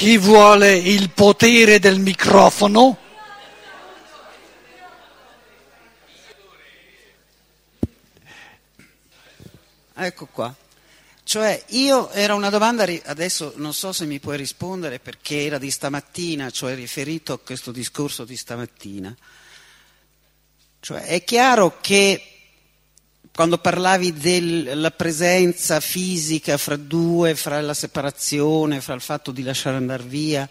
Chi vuole il potere del microfono? Ecco qua. Cioè, io era una domanda, adesso non so se mi puoi rispondere perché era di stamattina, cioè riferito a questo discorso di stamattina. Cioè, è chiaro che quando parlavi della presenza fisica fra due, fra la separazione, fra il fatto di lasciare andare via,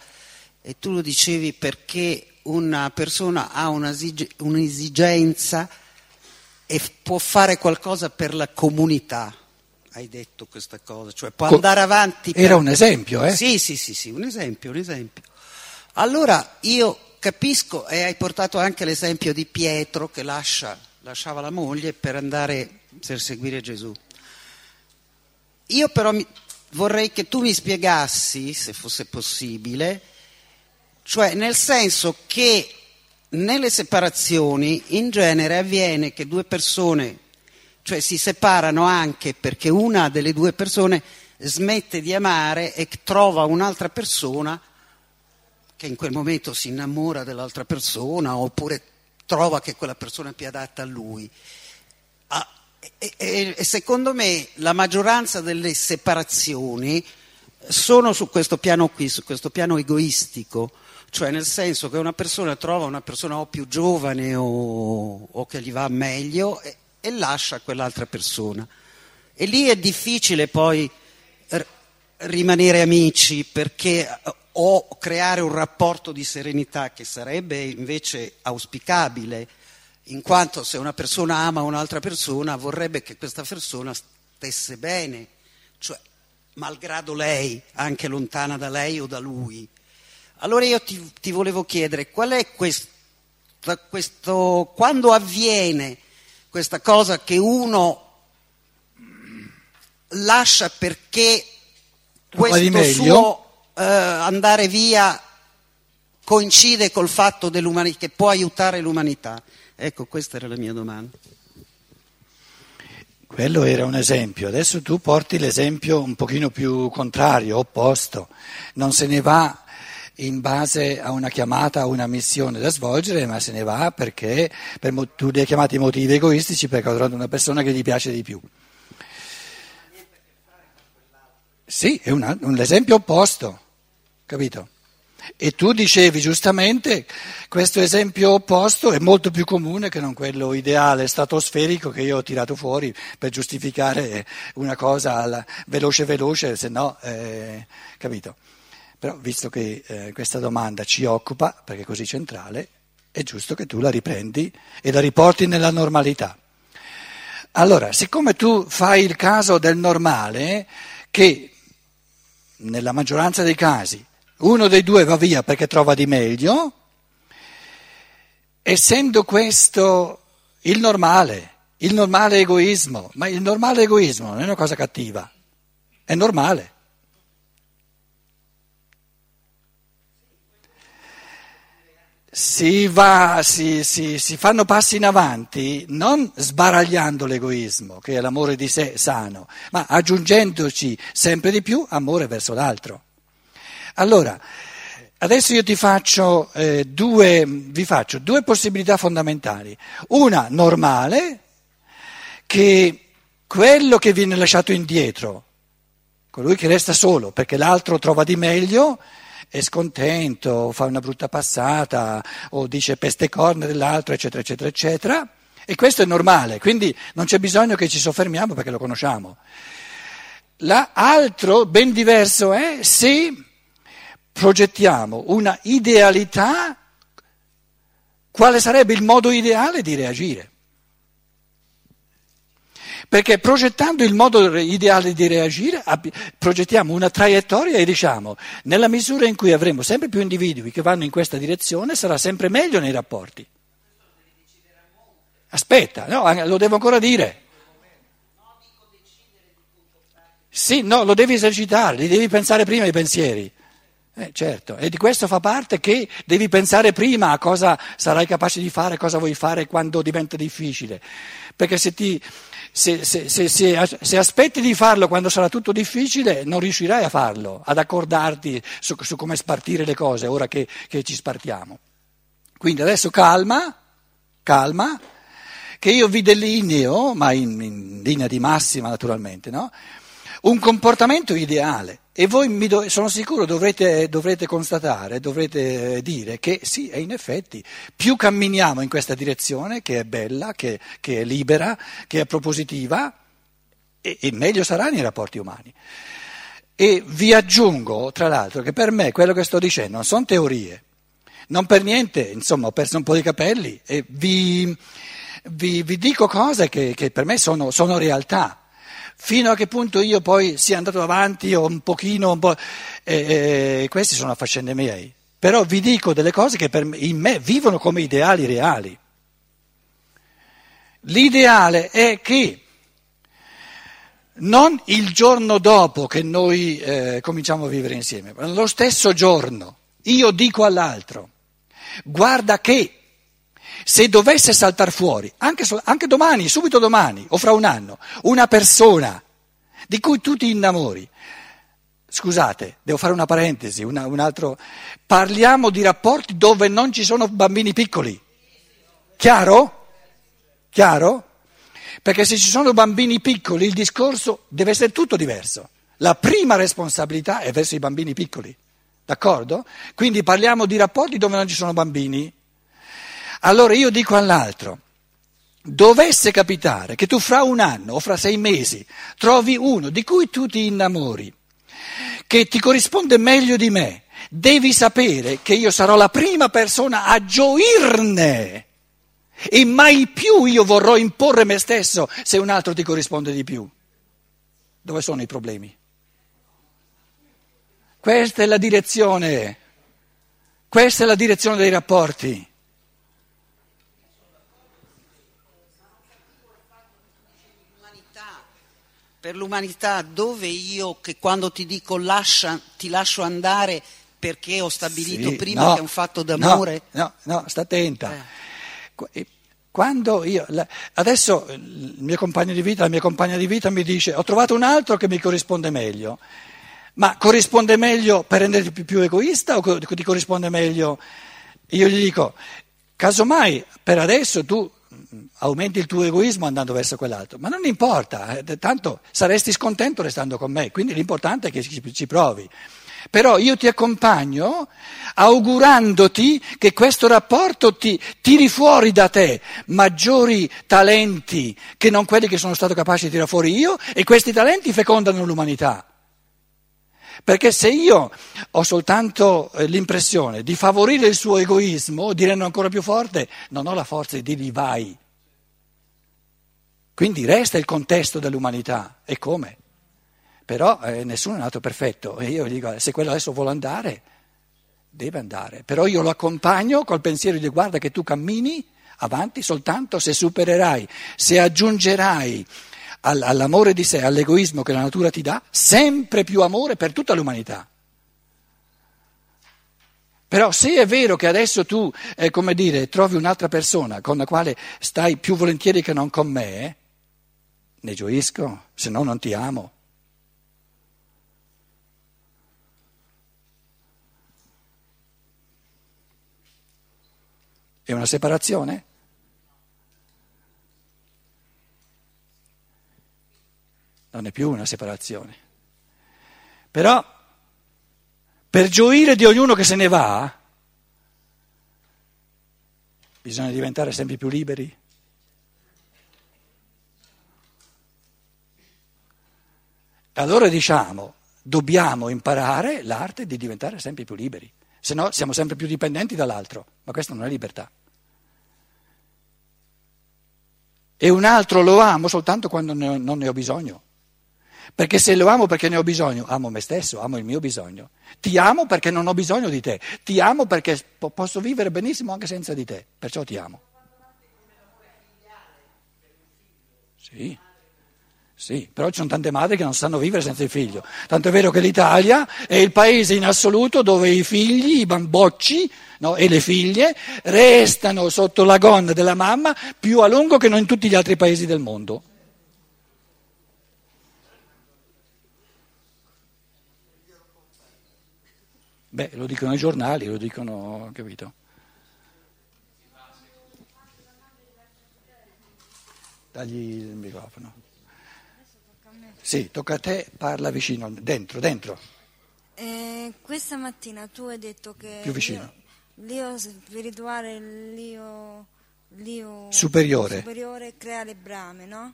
e tu lo dicevi perché una persona ha un'esigenza e può fare qualcosa per la comunità. Hai detto questa cosa, cioè può andare avanti. Per... Era un esempio, eh? Sì, sì, sì, sì, un esempio, un esempio. Allora io capisco, e hai portato anche l'esempio di Pietro che lascia, lasciava la moglie per andare per seguire Gesù. Io però mi, vorrei che tu mi spiegassi, se fosse possibile, cioè nel senso che nelle separazioni in genere avviene che due persone, cioè si separano anche perché una delle due persone smette di amare e trova un'altra persona che in quel momento si innamora dell'altra persona oppure trova che quella persona è più adatta a lui. Ah, e, e, e secondo me la maggioranza delle separazioni sono su questo piano qui, su questo piano egoistico cioè nel senso che una persona trova una persona o più giovane o, o che gli va meglio e, e, lascia quell'altra persona. E lì è difficile poi r- rimanere amici perché o creare un rapporto di serenità che sarebbe invece auspicabile, in quanto se una persona ama un'altra persona vorrebbe che questa persona stesse bene, cioè malgrado lei, anche lontana da lei o da lui. Allora io ti, ti volevo chiedere qual è questo, questo, quando avviene questa cosa che uno lascia perché questo suo eh, andare via coincide col fatto che può aiutare l'umanità? Ecco, questa era la mia domanda. Quello era un esempio, adesso tu porti l'esempio un pochino più contrario, opposto. Non se ne va in base a una chiamata, a una missione da svolgere, ma se ne va perché per, tu li hai chiamati motivi egoistici perché ho trovato una persona che gli piace di più. Sì, è una, un esempio opposto, capito? E tu dicevi giustamente, questo esempio opposto è molto più comune che non quello ideale, stratosferico che io ho tirato fuori per giustificare una cosa veloce veloce, se no, eh, capito? Però visto che eh, questa domanda ci occupa, perché è così centrale, è giusto che tu la riprendi e la riporti nella normalità. Allora, siccome tu fai il caso del normale, che nella maggioranza dei casi uno dei due va via perché trova di meglio, essendo questo il normale, il normale egoismo, ma il normale egoismo non è una cosa cattiva, è normale. si, va, si, si, si, fanno passi in avanti non sbaragliando l'egoismo, che è l'amore di sé sano, ma aggiungendoci sempre di più amore verso l'altro. Allora, adesso io ti faccio, eh, due, vi faccio due possibilità fondamentali. Una normale, che quello che viene lasciato indietro, colui che resta solo perché l'altro trova di meglio, è scontento, fa una brutta passata o dice peste corna dell'altro, eccetera, eccetera, eccetera. E questo è normale, quindi non c'è bisogno che ci soffermiamo perché lo conosciamo. L'altro, ben diverso è se progettiamo una idealità, quale sarebbe il modo ideale di reagire. Perché progettando il modo ideale di reagire, progettiamo una traiettoria e diciamo, nella misura in cui avremo sempre più individui che vanno in questa direzione, sarà sempre meglio nei rapporti. Aspetta, no, lo devo ancora dire. Sì, no, lo devi esercitare, li devi pensare prima i pensieri. Eh, certo, e di questo fa parte che devi pensare prima a cosa sarai capace di fare, cosa vuoi fare quando diventa difficile. Perché se ti se, se, se, aspetti di farlo quando sarà tutto difficile, non riuscirai a farlo, ad accordarti su, su come spartire le cose ora che, che ci spartiamo. Quindi adesso calma, calma, che io vi delineo, ma in, in linea di massima naturalmente, no? Un comportamento ideale. E voi do, sono sicuro dovrete, dovrete, constatare, dovrete dire che sì, e in effetti più camminiamo in questa direzione, che è bella, che, che è libera, che è propositiva, e, e meglio saranno i rapporti umani. E vi aggiungo, tra l'altro, che per me quello che sto dicendo non sono teorie, non per niente, insomma, ho perso un po' di capelli e vi, vi, vi dico cose che, che per me sono, sono realtà fino a che punto io poi sia andato avanti o un pochino, un po', eh, eh, queste sono faccende miei. Però vi dico delle cose che me, in me vivono come ideali reali. L'ideale è che non il giorno dopo che noi eh, cominciamo a vivere insieme, ma lo stesso giorno io dico all'altro, guarda che se dovesse saltare fuori, anche, anche domani, subito domani o fra un anno, una persona di cui tu ti innamori, Scusate, devo fare una parentesi, una, un altro. Parliamo di rapporti dove non ci sono bambini piccoli. Chiaro? Chiaro? Perché se ci sono bambini piccoli il discorso deve essere tutto diverso. La prima responsabilità è verso i bambini piccoli. D'accordo? Quindi parliamo di rapporti dove non ci sono bambini. Allora io dico all'altro, dovesse capitare che tu fra un anno o fra sei mesi trovi uno di cui tu ti innamori, che ti corrisponde meglio di me, devi sapere che io sarò la prima persona a gioirne e mai più io vorrò imporre me stesso se un altro ti corrisponde di più. Dove sono i problemi? Questa è la direzione, questa è la direzione dei rapporti. Per l'umanità dove io che quando ti dico lascia, ti lascio andare perché ho stabilito sì, prima no, che è un fatto d'amore? No, no, no sta attenta. Eh. Quando io, adesso il mio compagno di vita, la mia compagna di vita mi dice ho trovato un altro che mi corrisponde meglio, ma corrisponde meglio per renderti più, più egoista o ti corrisponde meglio? Io gli dico, casomai per adesso tu aumenti il tuo egoismo andando verso quell'altro, ma non importa, eh, tanto saresti scontento restando con me, quindi l'importante è che ci provi. Però io ti accompagno augurandoti che questo rapporto ti tiri fuori da te maggiori talenti che non quelli che sono stato capace di tirare fuori io e questi talenti fecondano l'umanità. Perché se io ho soltanto eh, l'impressione di favorire il suo egoismo, di renderlo ancora più forte, non ho la forza di dirgli vai. Quindi resta il contesto dell'umanità. E come? Però eh, nessuno è nato perfetto e io gli dico, se quello adesso vuole andare, deve andare. Però io lo accompagno col pensiero di guarda che tu cammini avanti soltanto se supererai, se aggiungerai all'amore di sé, all'egoismo che la natura ti dà, sempre più amore per tutta l'umanità. Però se è vero che adesso tu, eh, come dire, trovi un'altra persona con la quale stai più volentieri che non con me, ne gioisco, se no non ti amo. È una separazione? Non è più una separazione. Però per gioire di ognuno che se ne va, bisogna diventare sempre più liberi. Allora diciamo, dobbiamo imparare l'arte di diventare sempre più liberi, se no siamo sempre più dipendenti dall'altro, ma questa non è libertà. E un altro lo amo soltanto quando non ne ho bisogno. Perché se lo amo perché ne ho bisogno, amo me stesso, amo il mio bisogno. Ti amo perché non ho bisogno di te. Ti amo perché posso vivere benissimo anche senza di te. Perciò ti amo. Sì. Sì, però ci sono tante madri che non sanno vivere senza il figlio. Tanto è vero che l'Italia è il paese in assoluto dove i figli, i bambocci no, e le figlie restano sotto la gonna della mamma più a lungo che non in tutti gli altri paesi del mondo. Beh, lo dicono i giornali, lo dicono, capito? Dagli il microfono. Sì, tocca a te, parla vicino, dentro, dentro. Eh, questa mattina tu hai detto che Più vicino. l'io, l'io spirituale, l'io, l'io Superiore. superiore crea le brame, no?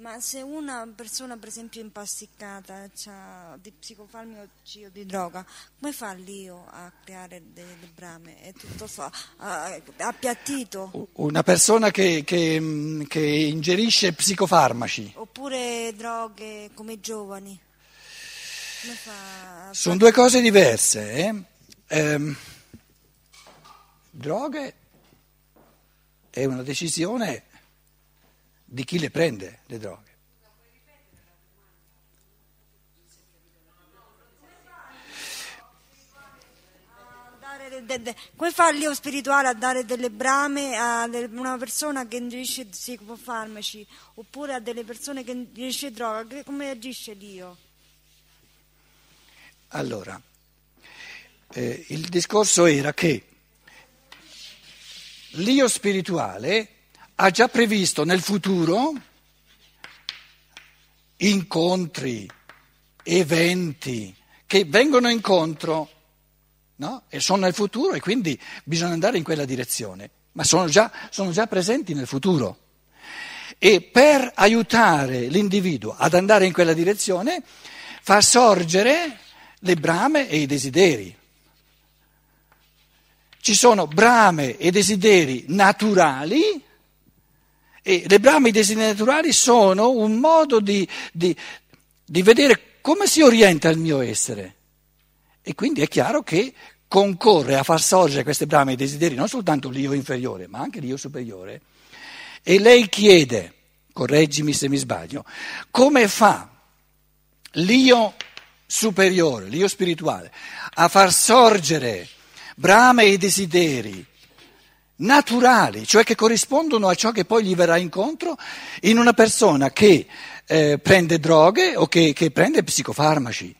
Ma se una persona, per esempio, impasticcata, ha di psicofarmaci o di droga, come fa l'io a creare delle brame? È tutto fa, appiattito? Una persona che, che, mh, che ingerisce psicofarmaci. Oppure droghe come i giovani? Come fa? Sono due cose diverse. eh. Ehm, droghe è una decisione di chi le prende, le droghe. come fa l'io spirituale a dare delle brame a una persona che ingerisce psicofarmaci oppure a delle persone che ingerisce droga? Come agisce l'io? Allora, eh, il discorso era che l'io spirituale ha già previsto nel futuro incontri, eventi che vengono incontro no? e sono nel futuro e quindi bisogna andare in quella direzione, ma sono già, sono già presenti nel futuro. E per aiutare l'individuo ad andare in quella direzione fa sorgere le brame e i desideri. Ci sono brame e desideri naturali e le brame i desideri naturali sono un modo di, di, di vedere come si orienta il mio essere. E quindi è chiaro che concorre a far sorgere queste brame e desideri non soltanto l'io inferiore, ma anche l'io superiore. E lei chiede, correggimi se mi sbaglio, come fa l'io superiore, l'io spirituale, a far sorgere brame e desideri naturali, cioè che corrispondono a ciò che poi gli verrà incontro in una persona che eh, prende droghe o che, che prende psicofarmaci.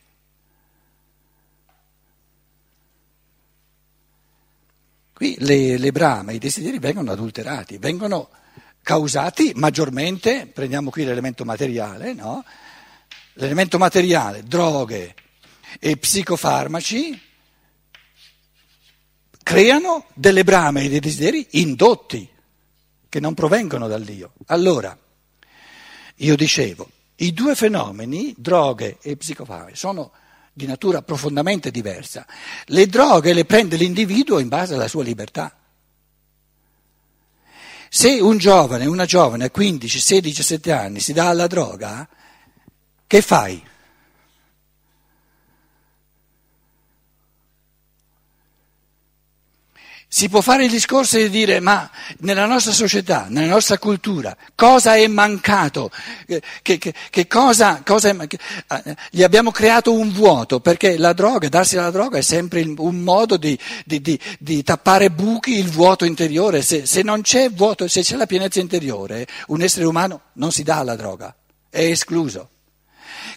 Qui le, le brame, i desideri vengono adulterati, vengono causati maggiormente, prendiamo qui l'elemento materiale, no? l'elemento materiale, droghe e psicofarmaci, creano delle brame e dei desideri indotti, che non provengono dall'io. Allora, io dicevo, i due fenomeni, droghe e psicofarmaci, sono di natura profondamente diversa. Le droghe le prende l'individuo in base alla sua libertà. Se un giovane, una giovane a 15, 16, 17 anni si dà alla droga, che fai? Si può fare il discorso di dire ma nella nostra società, nella nostra cultura, cosa è mancato? Che, che, che cosa, cosa è, che, eh, gli abbiamo creato un vuoto perché la droga, darsi alla droga è sempre un modo di, di, di, di tappare buchi, il vuoto interiore. Se, se non c'è vuoto, se c'è la pienezza interiore, un essere umano non si dà alla droga, è escluso.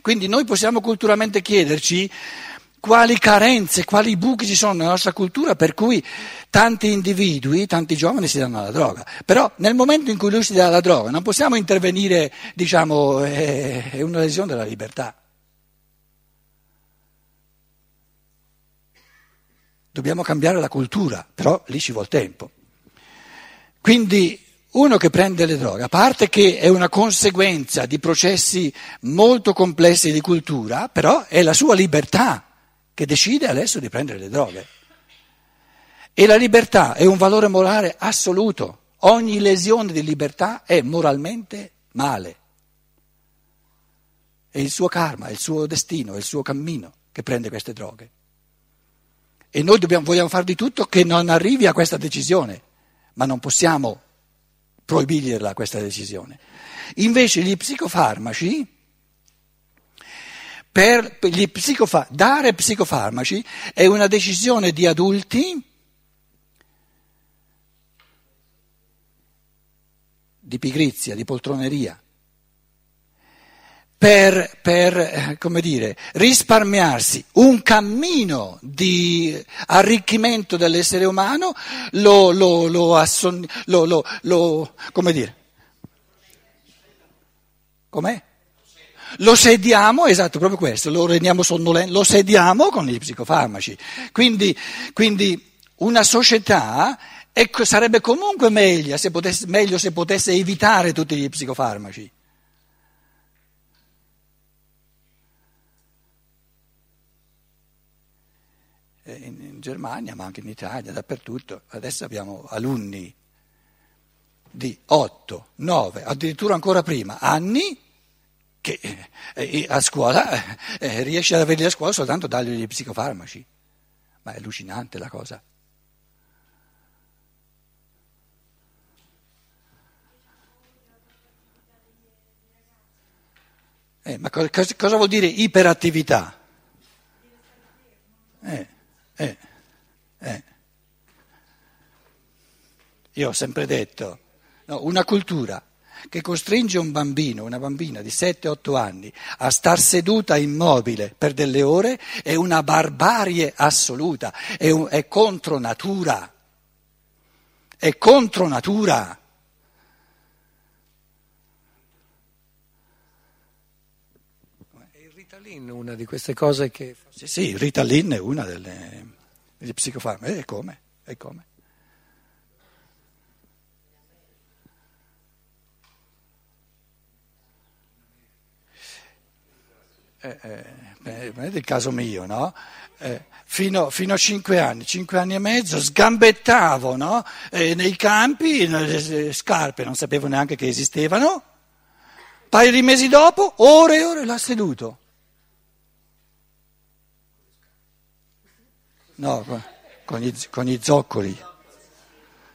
Quindi noi possiamo culturalmente chiederci quali carenze, quali buchi ci sono nella nostra cultura per cui tanti individui, tanti giovani si danno alla droga. Però nel momento in cui lui si dà alla droga non possiamo intervenire, diciamo, è, è una lesione della libertà. Dobbiamo cambiare la cultura, però lì ci vuole tempo. Quindi uno che prende le droghe, a parte che è una conseguenza di processi molto complessi di cultura, però è la sua libertà che decide adesso di prendere le droghe. E la libertà è un valore morale assoluto. Ogni lesione di libertà è moralmente male. È il suo karma, è il suo destino, è il suo cammino che prende queste droghe. E noi dobbiamo, vogliamo fare di tutto che non arrivi a questa decisione, ma non possiamo proibirgliela questa decisione. Invece gli psicofarmaci per gli psicofa- dare psicofarmaci è una decisione di adulti di pigrizia, di poltroneria. per, per eh, dire, risparmiarsi un cammino di arricchimento dell'essere umano, lo, lo, lo, asson, lo come dire, com'è? Lo sediamo, esatto, proprio questo, lo rendiamo sonnolento, lo sediamo con gli psicofarmaci. Quindi, quindi una società ecco, sarebbe comunque meglio se, potesse, meglio se potesse evitare tutti gli psicofarmaci. In, in Germania, ma anche in Italia, dappertutto, adesso abbiamo alunni di 8, 9, addirittura ancora prima, anni che eh, a scuola eh, riesce ad averli a scuola soltanto dargli gli psicofarmaci. Ma è allucinante la cosa. Eh, ma cosa, cosa, vuol dire iperattività? Eh, eh, eh. Io ho sempre detto, no, una cultura che costringe un bambino, una bambina di 7-8 anni a star seduta immobile per delle ore è una barbarie assoluta, è, un, è contro natura, è contro natura. Il Ritalin una di queste cose che... Sì, sì, Ritalin è una delle, degli psicofarmaci, e come? E come? eh, eh, è il caso mio, no? Eh, fino, fino, a cinque anni, cinque anni e mezzo, sgambettavo no? eh, nei campi, nelle scarpe, non sapevo neanche che esistevano. Paio di mesi dopo, ore e ore l'ha seduto. No, con gli, con gli zoccoli,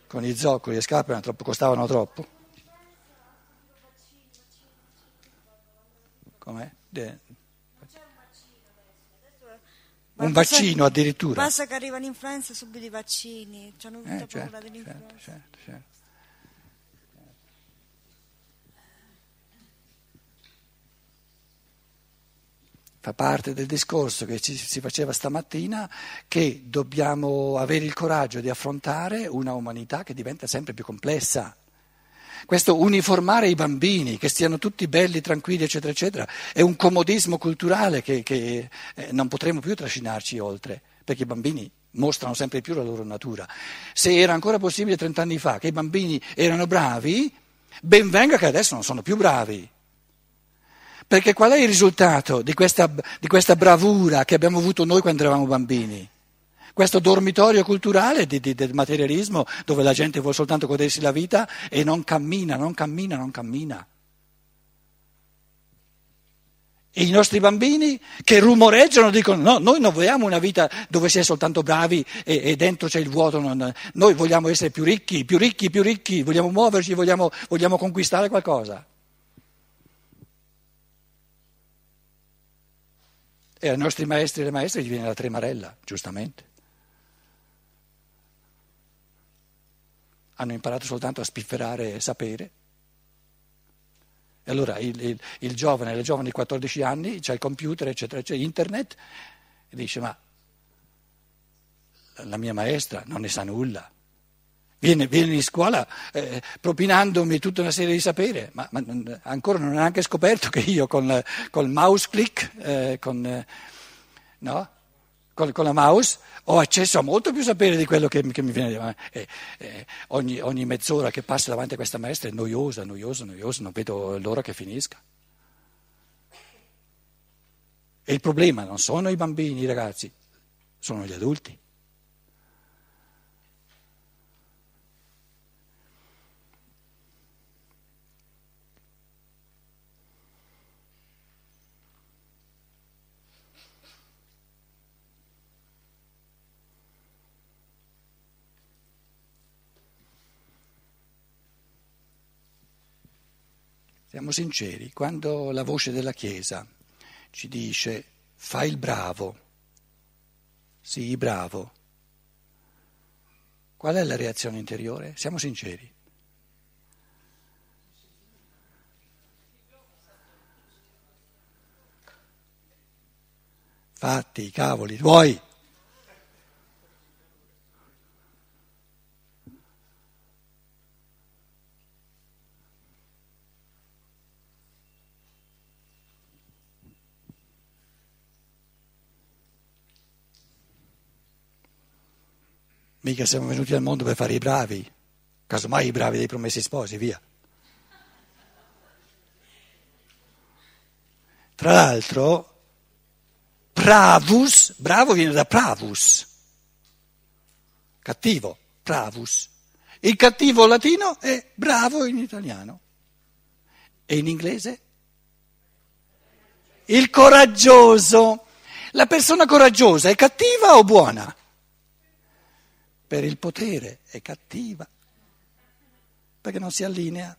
con gli zoccoli, le scarpe troppo, costavano troppo. Com'è? De, un vaccino addirittura. Basta che arriva l'influenza subito i vaccini, hanno tutta eh, certo, paura dell'influenza. Certo, certo, certo. Fa parte del discorso che ci, si faceva stamattina che dobbiamo avere il coraggio di affrontare una umanità che diventa sempre più complessa. Questo uniformare i bambini, che stiano tutti belli, tranquilli, eccetera, eccetera, è un comodismo culturale che, che eh, non potremo più trascinarci oltre, perché i bambini mostrano sempre più la loro natura. Se era ancora possibile 30 anni fa che i bambini erano bravi, ben venga che adesso non sono più bravi. Perché qual è il risultato di questa, di questa bravura che abbiamo avuto noi quando eravamo bambini? questo dormitorio culturale di, di, del materialismo dove la gente vuole soltanto godersi la vita e non cammina, non cammina, non cammina. E i nostri bambini che rumoreggiano dicono no, noi non vogliamo una vita dove si è soltanto bravi e, e dentro c'è il vuoto, non, noi vogliamo essere più ricchi, più ricchi, più ricchi, vogliamo muoverci, vogliamo, vogliamo conquistare qualcosa. E ai nostri maestri e alle maestre gli viene la tremarella, giustamente. hanno imparato soltanto a spifferare sapere. E allora il, il, il giovane, le giovani di 14 anni, c'è il computer, eccetera, c'è internet, e dice ma la mia maestra non ne sa nulla. Viene, viene in scuola eh, propinandomi tutta una serie di sapere, ma, ma, ancora non ha neanche scoperto che io con, col mouse click, eh, con, no? con, con, la mouse ho accesso a molto più sapere di quello che, che mi viene davanti. Eh, ogni, ogni, mezz'ora che passa davanti a questa maestra è noiosa, noiosa, noiosa, non vedo l'ora che finisca. E il problema non sono i bambini, i ragazzi, sono gli adulti. Siamo sinceri, quando la voce della Chiesa ci dice fai il bravo, sii bravo, qual è la reazione interiore? Siamo sinceri. Fatti, i cavoli, vuoi? Mica siamo venuti al mondo per fare i bravi, casomai i bravi dei promessi sposi, via. Tra l'altro, pravus, bravo viene da pravus, cattivo, pravus. Il cattivo latino è bravo in italiano. E in inglese? Il coraggioso. La persona coraggiosa è cattiva o buona? Per il potere è cattiva, perché non si allinea.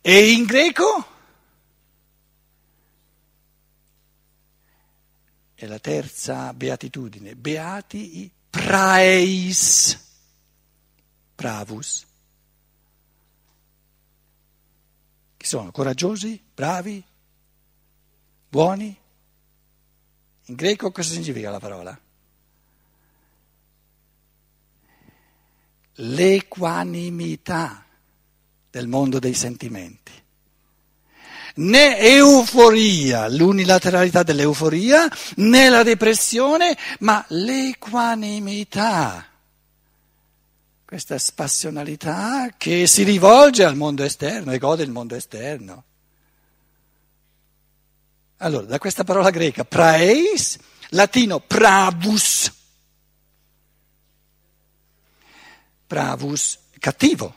E in greco? È la terza beatitudine, beati i praeis, bravus. Chi sono? Coraggiosi? Bravi? Buoni? In greco cosa significa la parola? L'equanimità del mondo dei sentimenti. Né euforia, l'unilateralità dell'euforia, né la depressione, ma l'equanimità. Questa spassionalità che si rivolge al mondo esterno e gode il mondo esterno. Allora, da questa parola greca praeis, latino pravus, pravus, cattivo,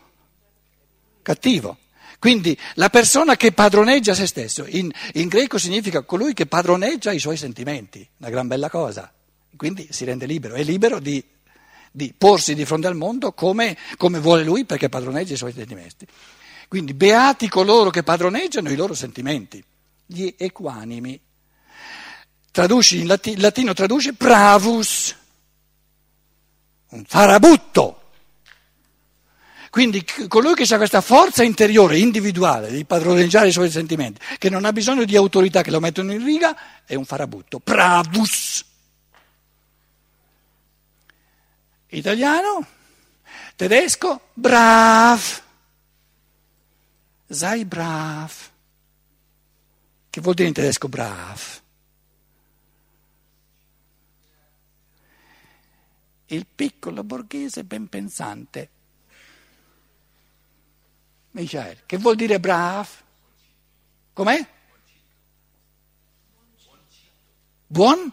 cattivo. Quindi la persona che padroneggia se stesso, in, in, greco significa colui che padroneggia i suoi sentimenti, una gran bella cosa. Quindi si rende libero, è libero di, di porsi di fronte al mondo come, come vuole lui perché padroneggia i suoi sentimenti. Quindi beati coloro che padroneggiano i loro sentimenti gli equanimi. Traduci in latino, latino traduce bravus, un farabutto. Quindi colui che ha questa forza interiore, individuale, di padroneggiare i suoi sentimenti, che non ha bisogno di autorità che lo mettono in riga, è un farabutto. Bravus. Italiano, tedesco, brav. Sei brav. Che vuol dire in tedesco brav? Il piccolo borghese ben pensante. Michael, che vuol dire brav? Com'è? Buon?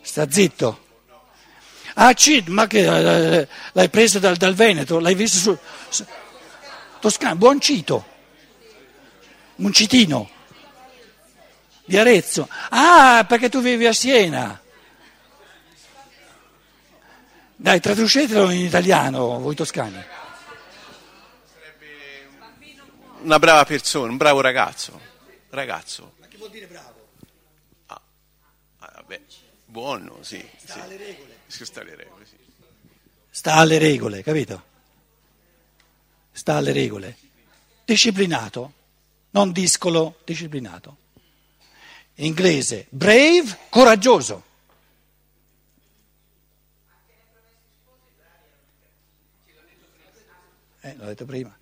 Sta zitto. Ah, Cid, ma che eh, l'hai preso dal, dal Veneto? L'hai visto su, su Toscano, Buoncito, Muncitino, di Arezzo. Ah, perché tu vivi a Siena. Dai, traducetelo in italiano, voi toscani. Una brava persona, un bravo ragazzo. Ragazzo. Ma che vuol dire bravo? Ah, ah vabbè, buono, sì. Sta sì. alle regole. Sta alle regole, sì. Sta alle regole, capito? Sta alle regole. Disciplinato, non discolo, disciplinato. In inglese, brave, coraggioso. Eh, l'ho detto prima.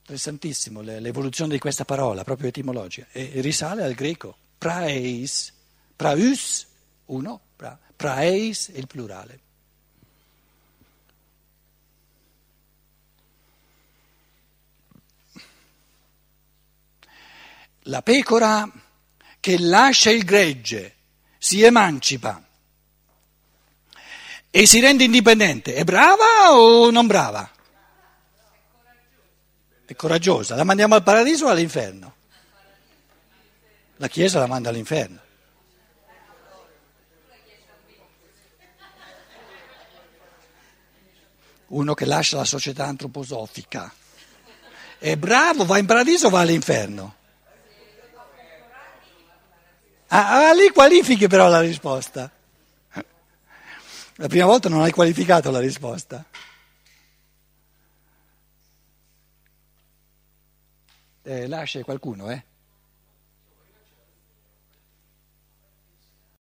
Interessantissimo l'evoluzione di questa parola, proprio etimologica, e risale al greco. Praeis, praus, uno, pra, praeis, il plurale. La pecora che lascia il gregge, si emancipa e si rende indipendente, è brava o non brava? È coraggiosa. La mandiamo al paradiso o all'inferno? La Chiesa la manda all'inferno. Uno che lascia la società antroposofica è bravo, va in paradiso o va all'inferno? Ah, ah, lì qualifichi però la risposta. La prima volta non hai qualificato la risposta. Eh, lascia qualcuno, eh?